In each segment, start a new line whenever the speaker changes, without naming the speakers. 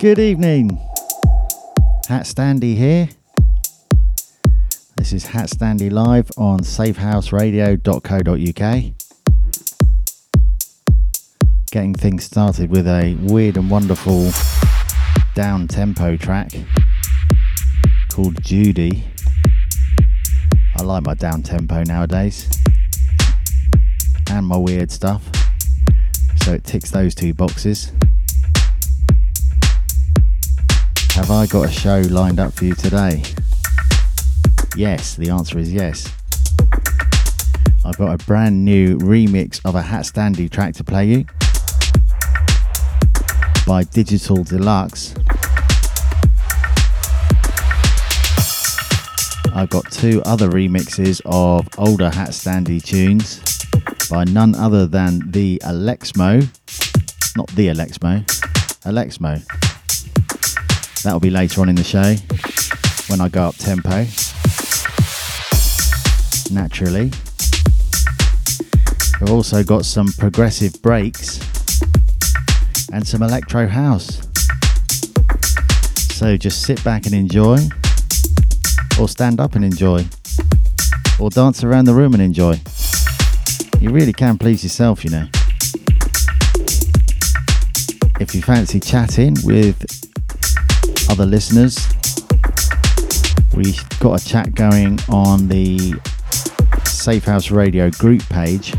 Good evening. Hat Standy here. This is Hat Standy live on safehouseradio.co.uk. Getting things started with a weird and wonderful down tempo track called Judy. I like my down tempo nowadays and my weird stuff, so it ticks those two boxes. Have I got a show lined up for you today? Yes, the answer is yes. I've got a brand new remix of a Hat Standy track to play you by Digital Deluxe. I've got two other remixes of older Hat Standy tunes by none other than the Alexmo, not the Alexmo, Alexmo. That'll be later on in the show when I go up tempo. Naturally. We've also got some progressive breaks and some electro house. So just sit back and enjoy, or stand up and enjoy, or dance around the room and enjoy. You really can please yourself, you know. If you fancy chatting with other listeners. We've got a chat going on the Safe House Radio group page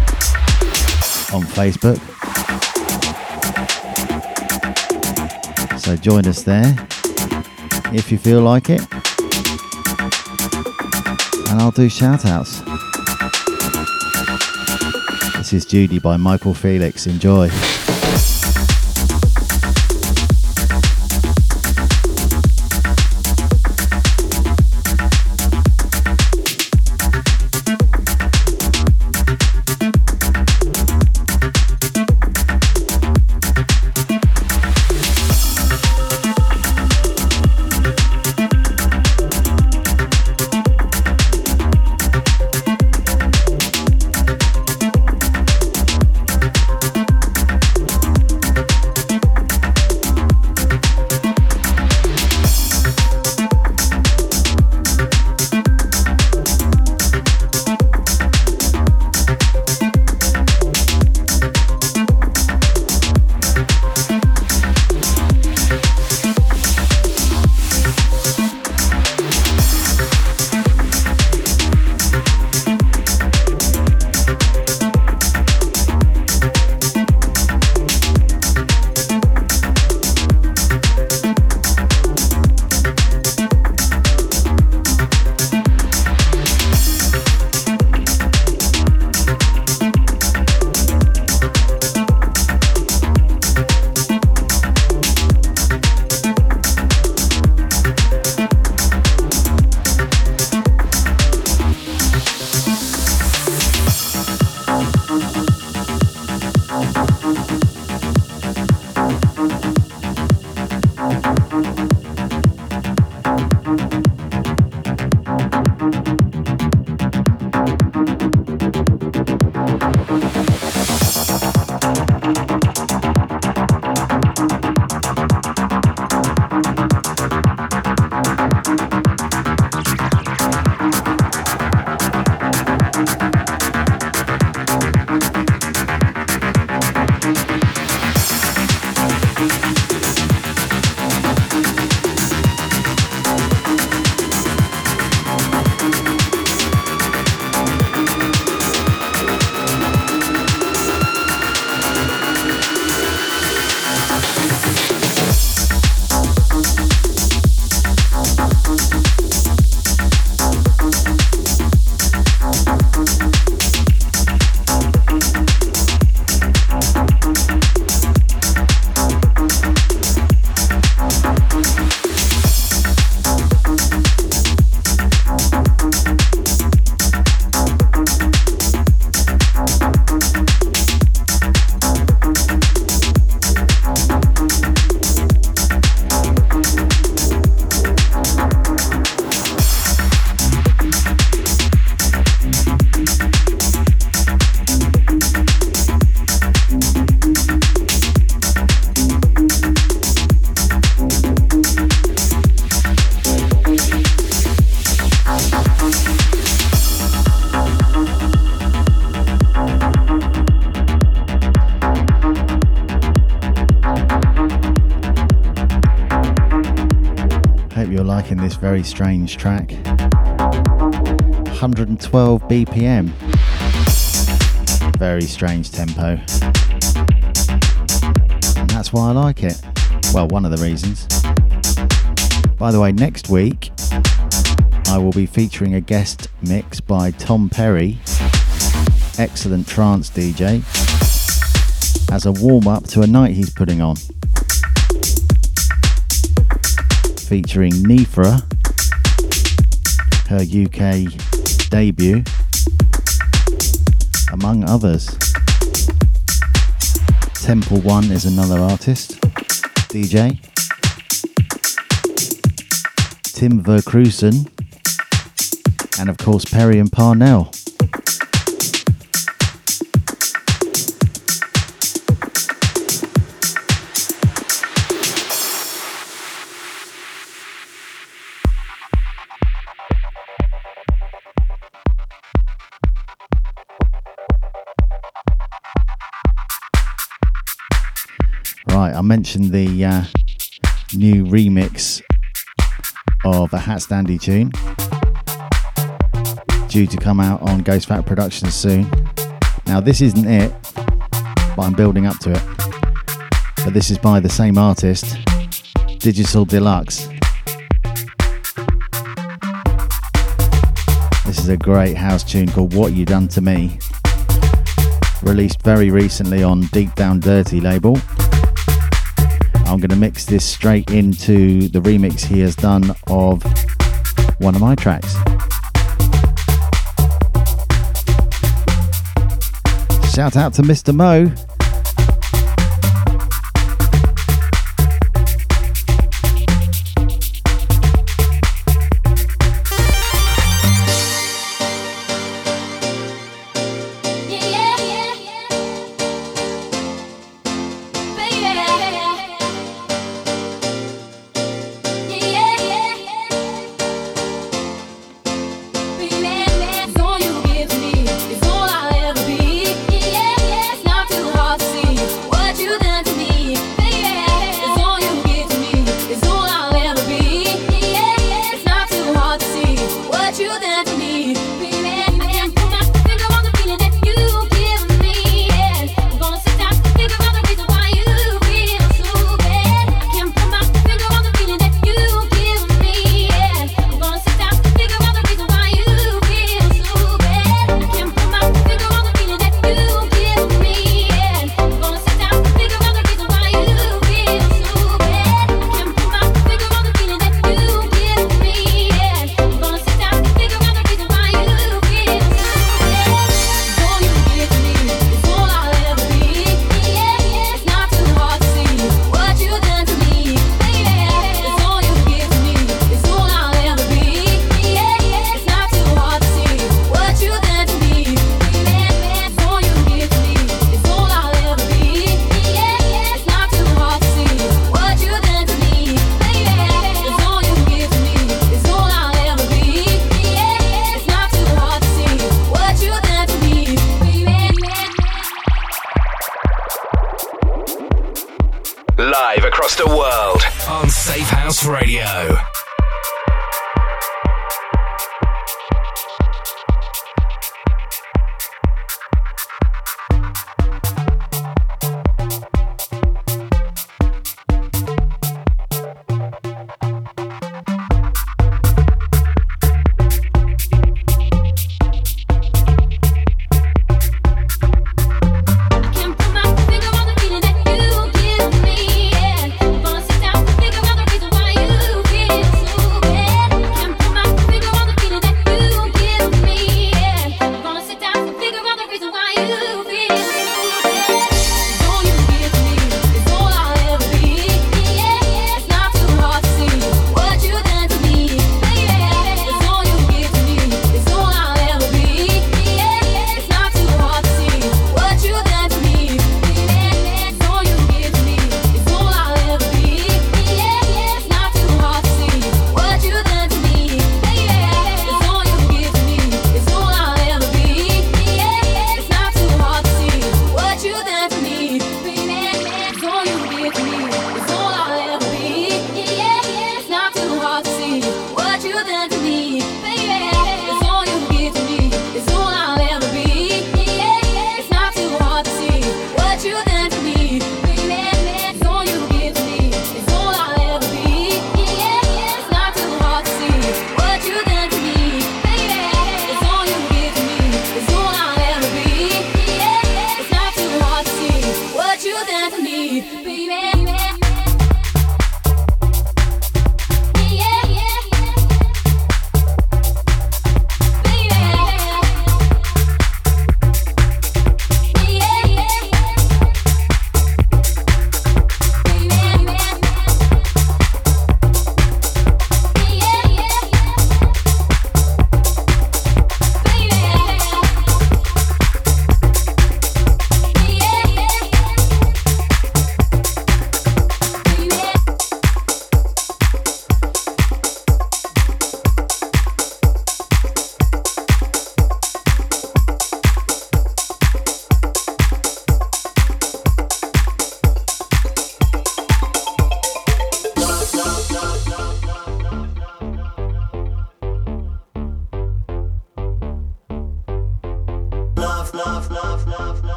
on Facebook. So join us there if you feel like it. And I'll do shout outs. This is Judy by Michael Felix. Enjoy.
Very strange track. 112 BPM. Very strange tempo. And that's why I like it. Well, one of the reasons. By the way, next week I will be featuring a guest mix by Tom Perry, excellent trance DJ, as a warm up to a night he's putting on. Featuring Nifra, her UK debut, among others. Temple One is another artist, DJ. Tim Verkruisen, and of course Perry and Parnell. Mentioned the uh, new remix of a HatStandy tune due to come out on Ghost Fat Productions soon. Now, this isn't it, but I'm building up to it. But this is by the same artist, Digital Deluxe. This is a great house tune called What You Done to Me, released very recently on Deep Down Dirty label. I'm going to mix this straight into the remix he has done of one of my tracks. Shout out to Mr. Mo.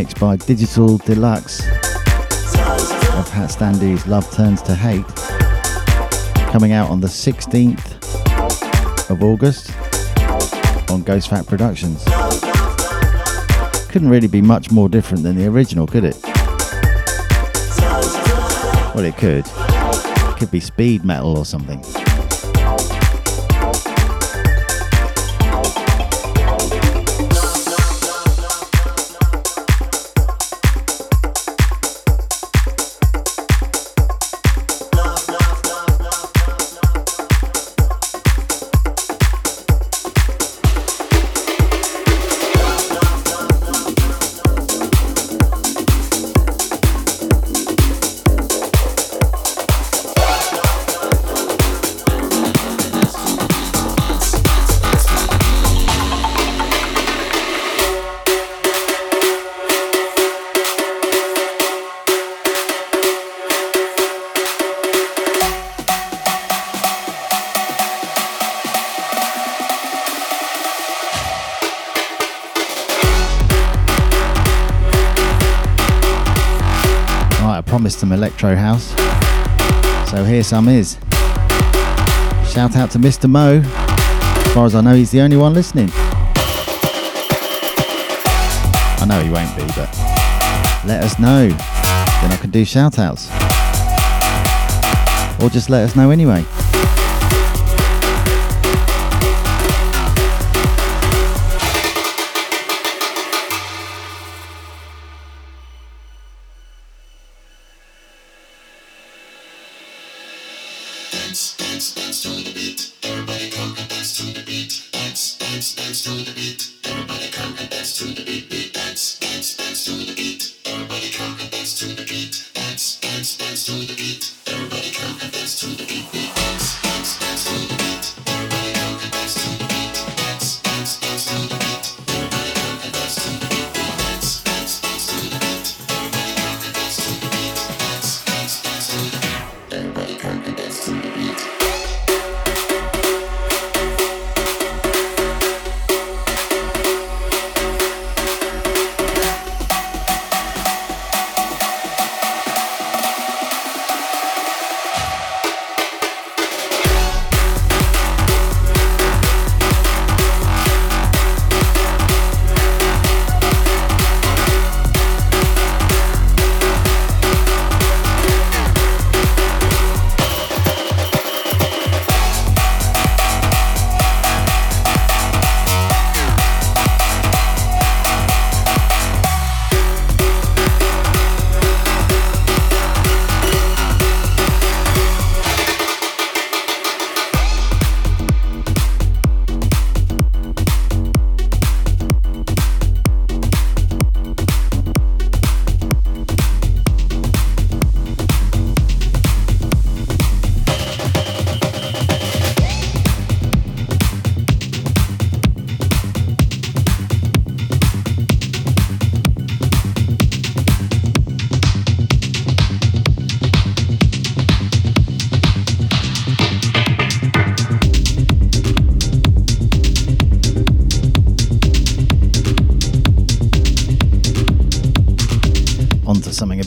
By Digital Deluxe of Hat Standy's Love Turns to Hate, coming out on the 16th of August on Ghost Fat Productions. Couldn't really be much more different than the original, could it? Well, it could. It could be speed metal or something. Some is. Shout out to Mr. Mo. As far as I know, he's the only one listening. I know he won't be, but let us know. Then I can do shout outs. Or just let us know anyway.
Everybody come
and dance to the beat. Dance, dance, dance to the beat. Dance, dance to the beat.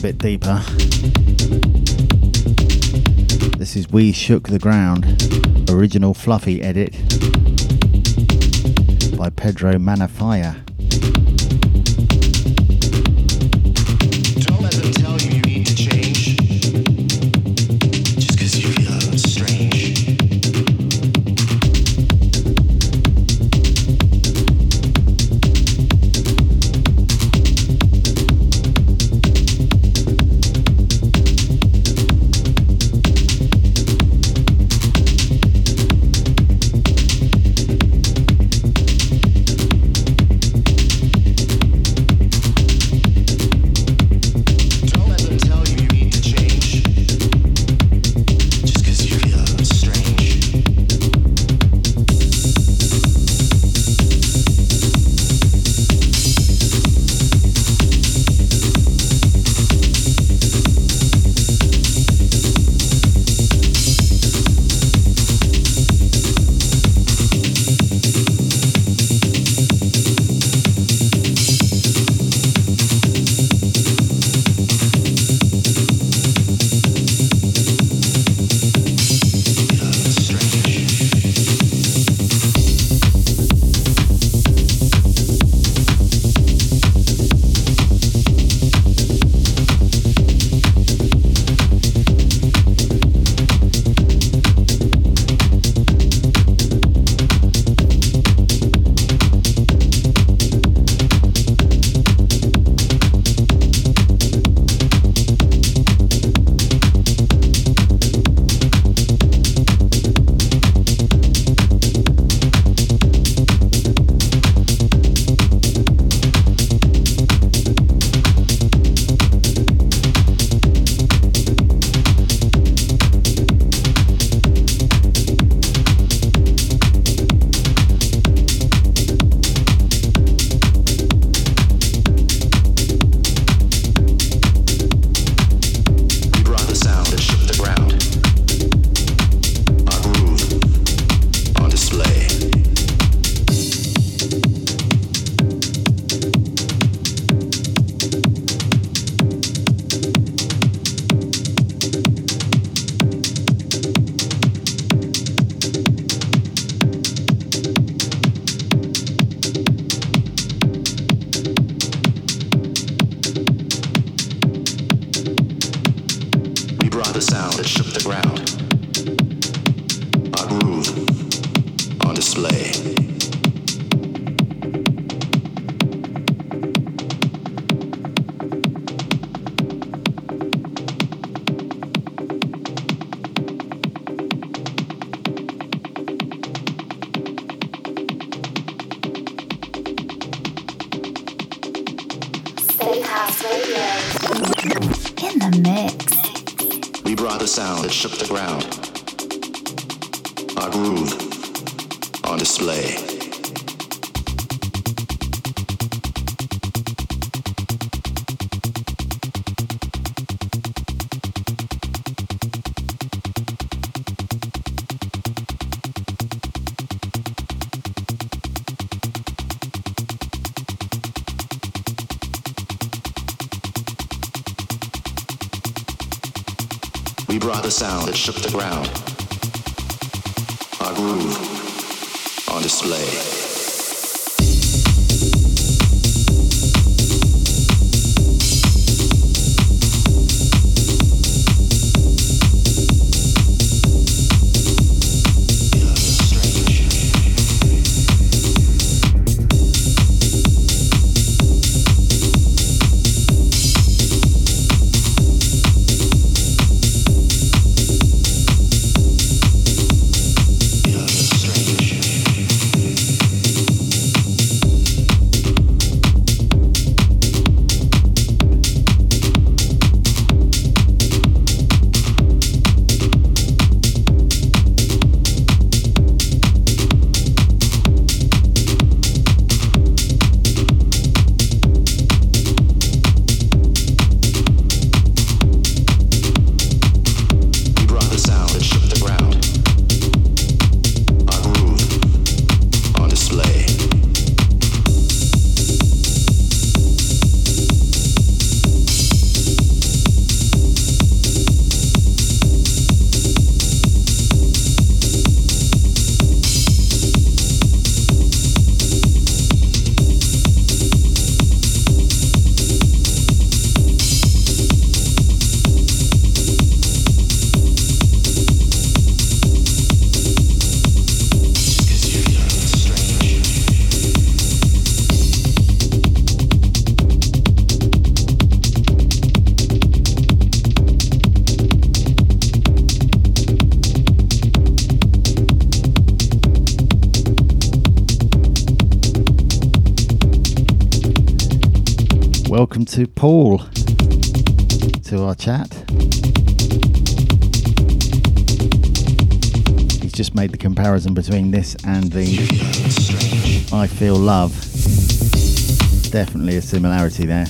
Bit deeper. This is We Shook the Ground, original fluffy edit by Pedro Manafaia.
Sound that shook the ground. Our groove on display.
Welcome to Paul to our chat. He's just made the comparison between this and the I Feel Love. Definitely a similarity there.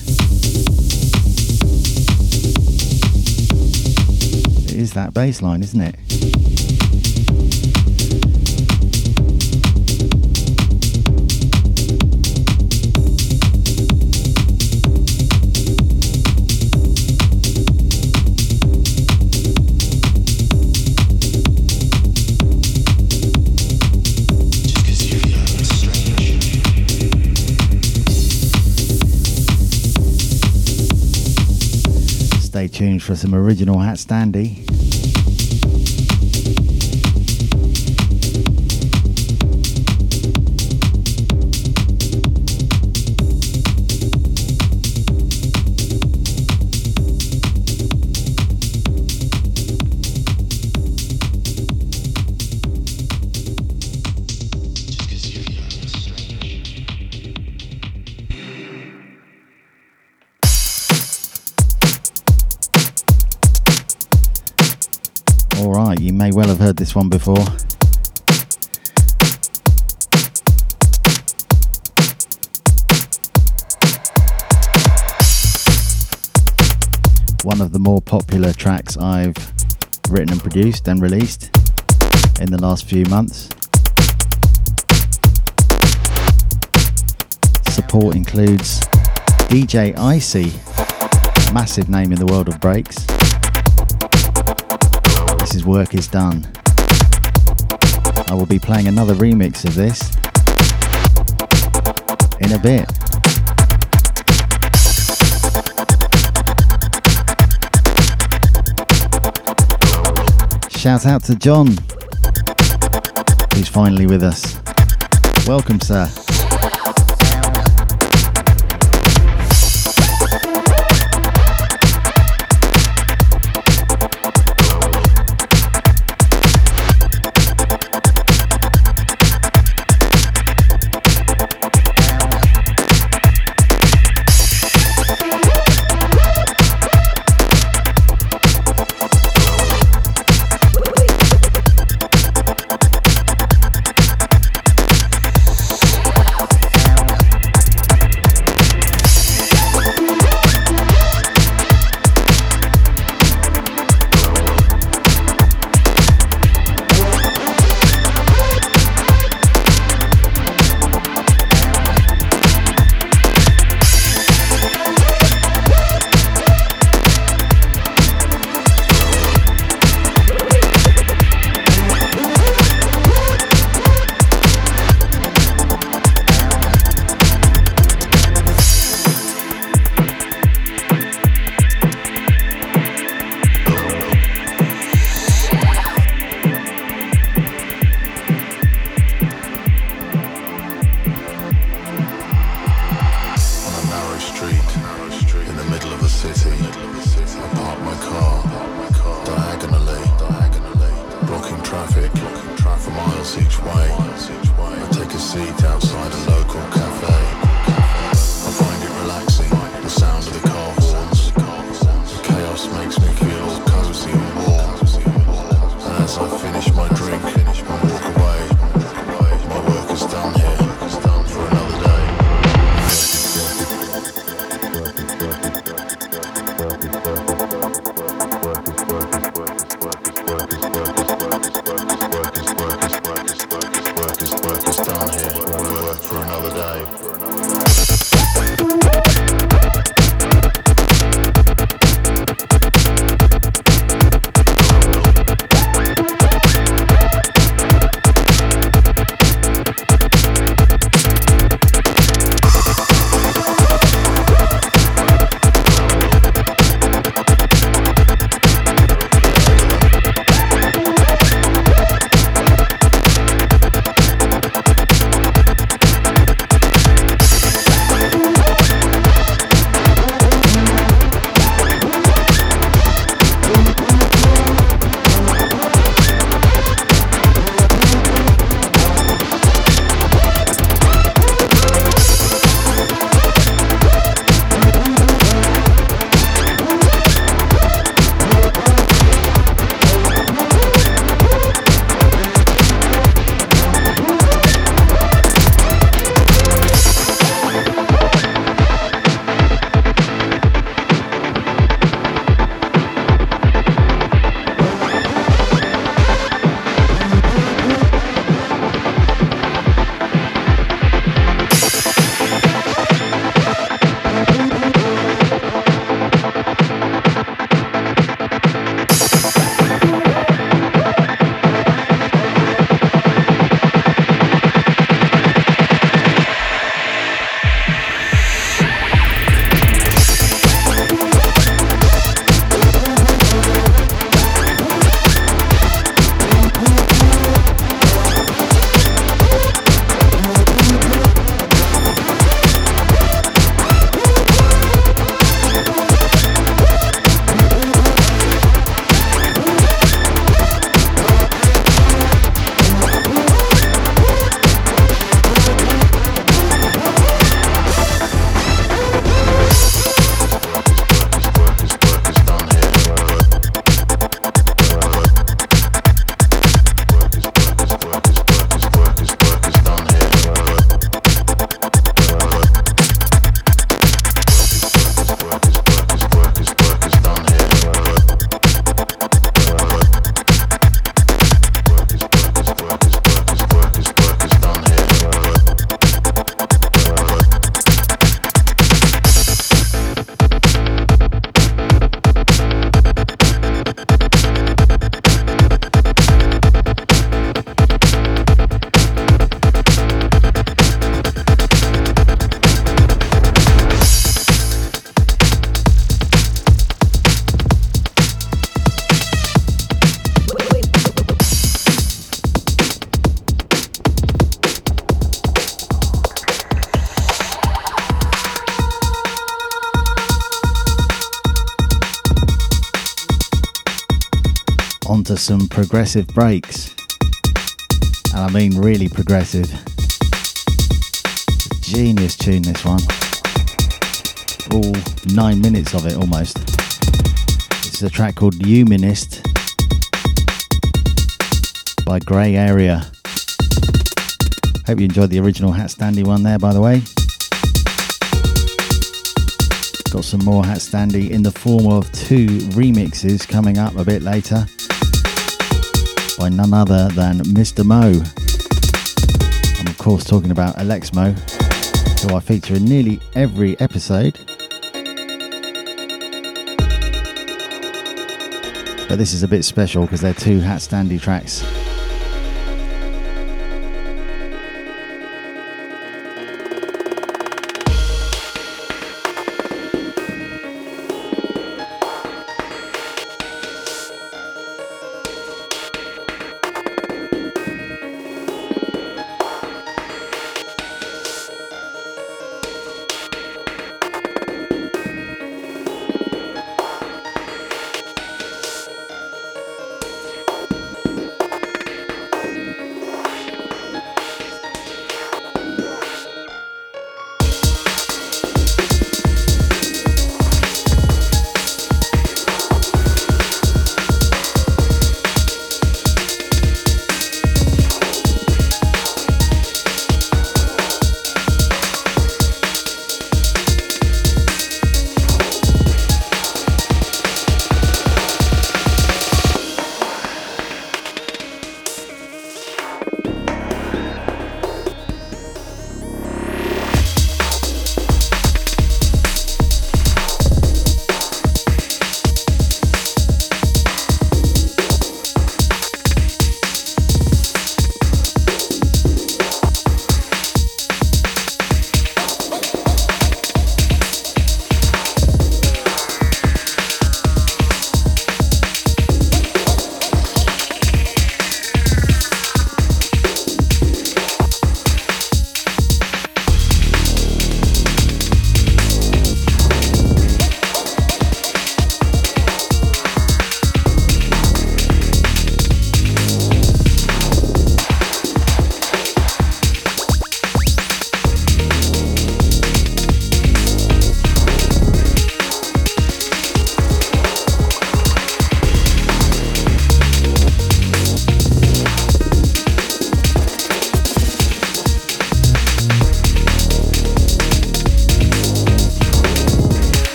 It is that bass line, isn't it? Tuned for some original Hat Standy. One before. One of the more popular tracks I've written and produced and released in the last few months. Support includes DJ Icey, massive name in the world of breaks. This is Work Is Done. I will be playing another remix of this in a bit. Shout out to John, who's finally with us. Welcome, sir.
Some progressive breaks. And I mean really progressive. Genius tune, this one. All nine minutes of it almost. Is a track called Humanist by Grey Area. Hope you enjoyed the original HatStandy one there, by the way. Got some more HatStandy in the form of two remixes coming up a bit later by none other than Mr. Mo. I'm, of course, talking about AlexMo, who I feature in nearly every episode. But this is a bit special because they're two HatStandy tracks.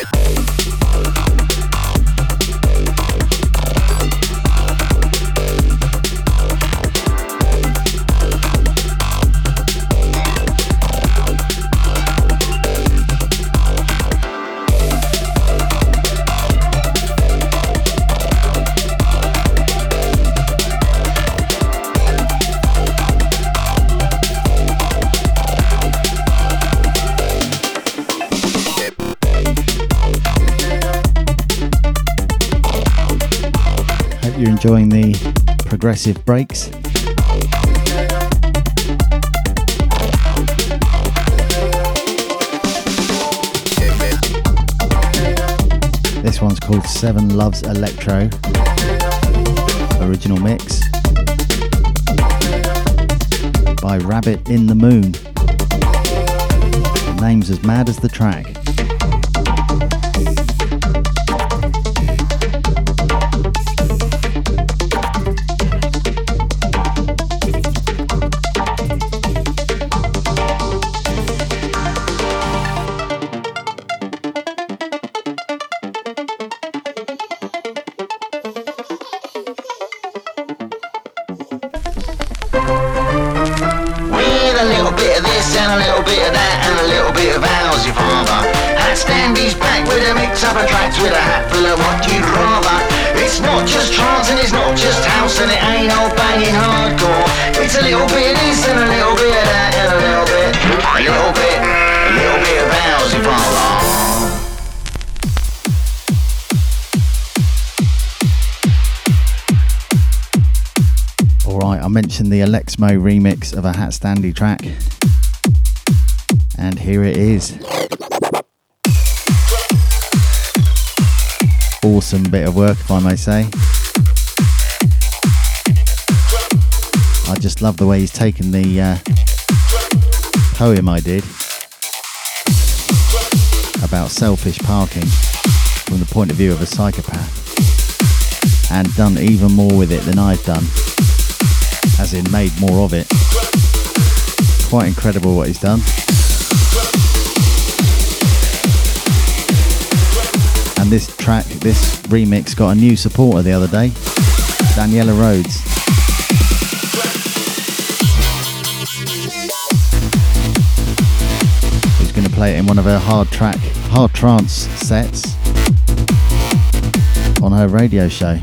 Hey. Enjoying the progressive breaks. This one's called Seven Loves Electro, original mix by Rabbit in the Moon. The name's as mad as the track. Mentioned the AlexMo remix of a HatStandy track. And here it is. Awesome bit of work, if I may say. I just love the way he's taken the uh, poem I did about selfish parking from the point of view of a psychopath and done even more with it than I've done as in made more of it. Quite incredible what he's done. And this track, this remix, got a new supporter the other day, Daniela Rhodes. Who's going to play it in one of her hard track, hard trance sets on her radio show.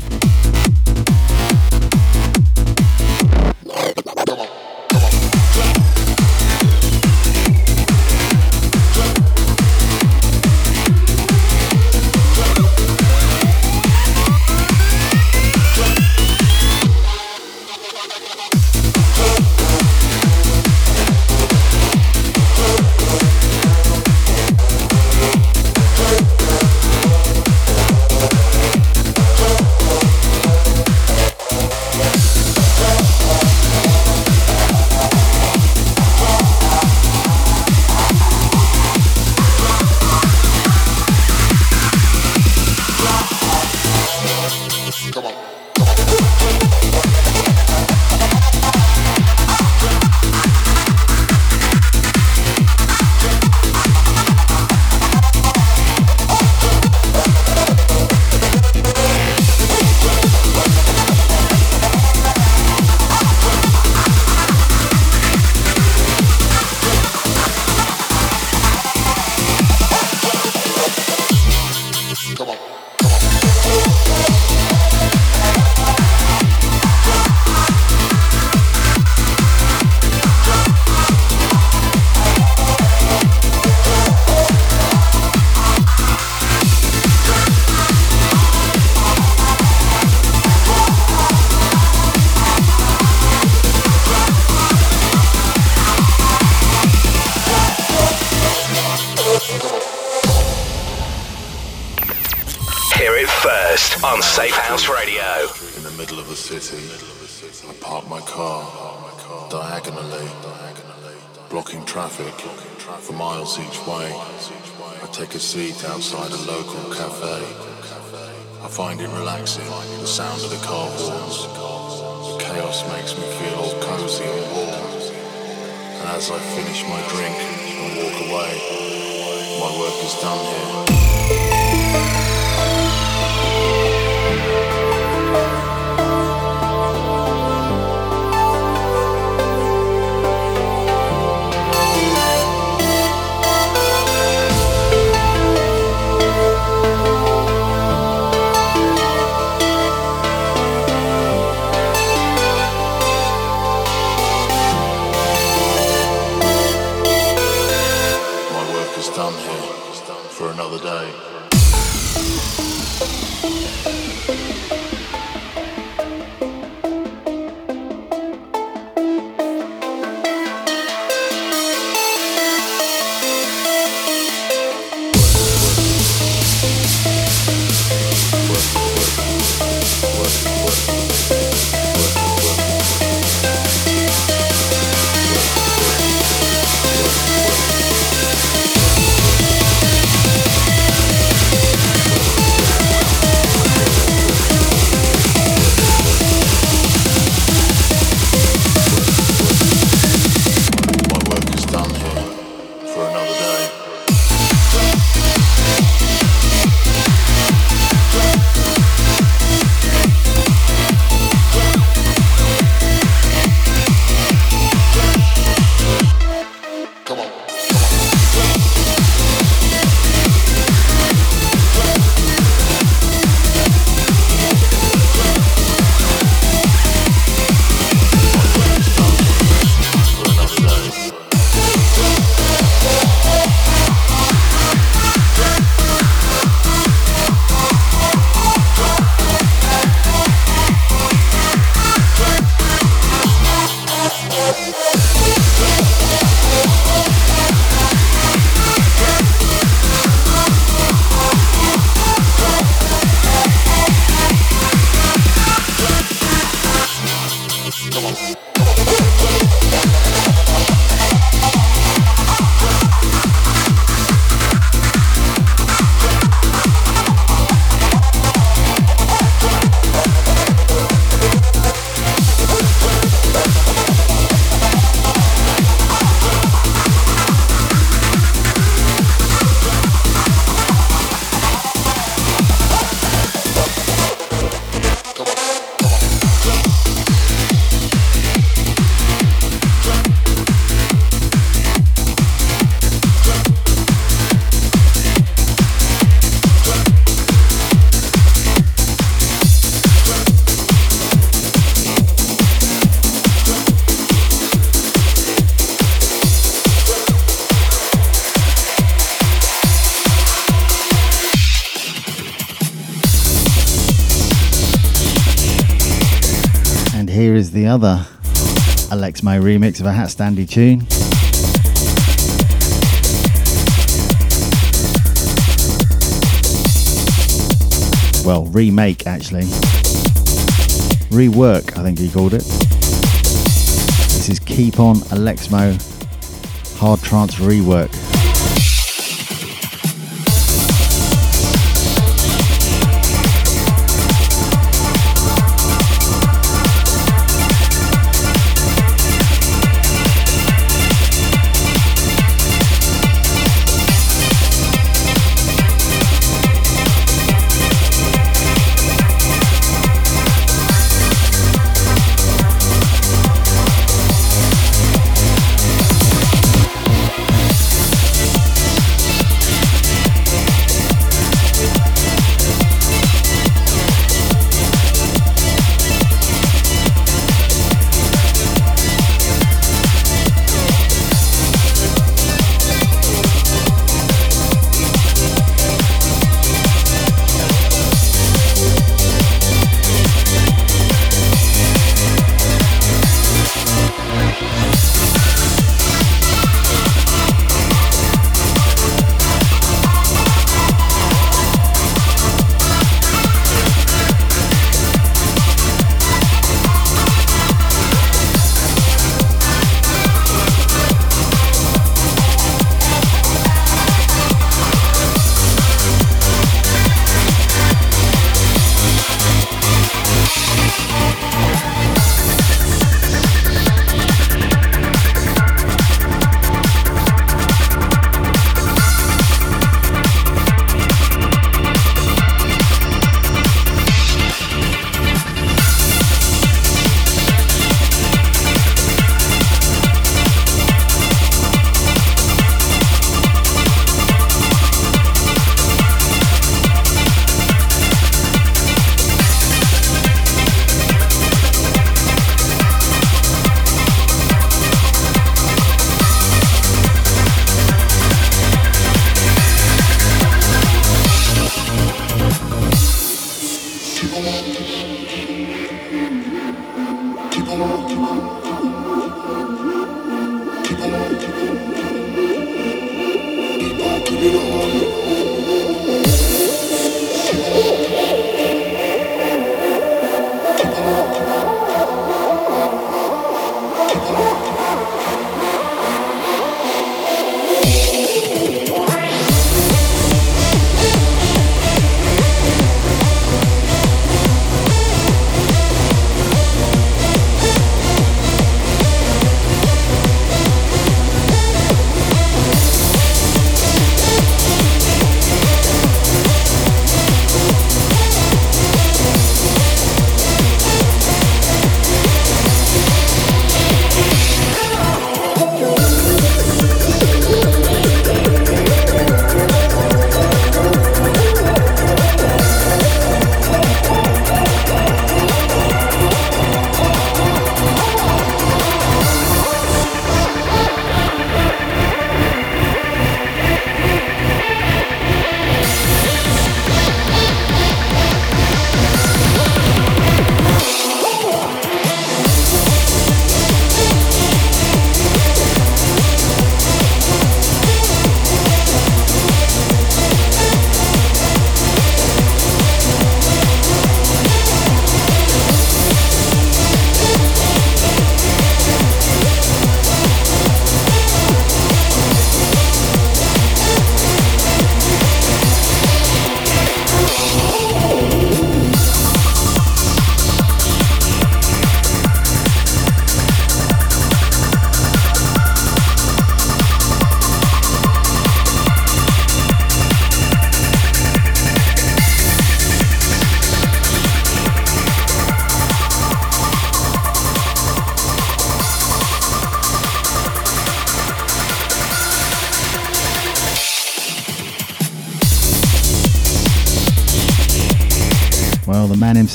seat outside a local cafe. I find it relaxing, the
sound of the car horns. The chaos makes me feel all cozy and warm. And as I finish my drink and walk away, my work is done here.
The other AlexMo remix of a HatStandy tune. Well, remake actually. Rework, I think he called it. This is Keep On AlexMo Hard Trance Rework.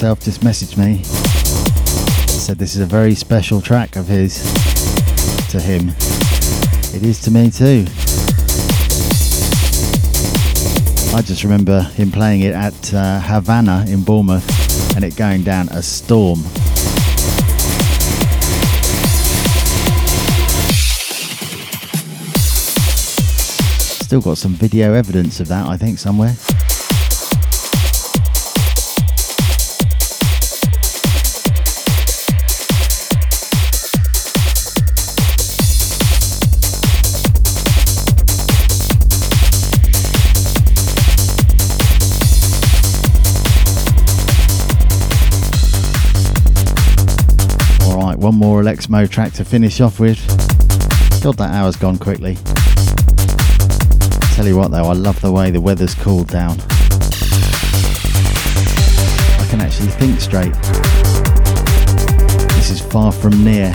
himself just messaged me. Said this is a very special track of his to him. It is to me too. I just remember him playing it at uh, Havana in Bournemouth and it going down a storm. Still got some video evidence of that, I think, somewhere. One more AlexMo track to finish off with. God, that hour's gone quickly. Tell you what though, I love the way the weather's cooled down. I can actually think straight. This is far from near.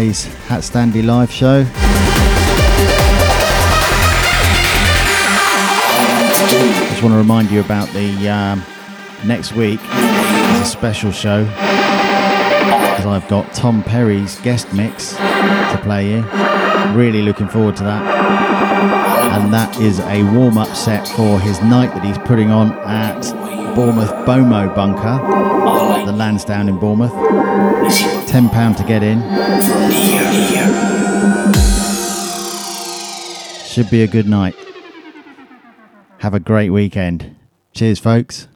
Today's HatStandy live show. Just want to remind you about the um, next week is a special show because I've got Tom Perry's guest mix to play you. Really looking forward to that. And that is a warm up set for his night that he's putting on at Bournemouth Bomo Bunker, the Lansdowne in Bournemouth. £10 to get in. Should be a good night. Have a great weekend. Cheers, folks.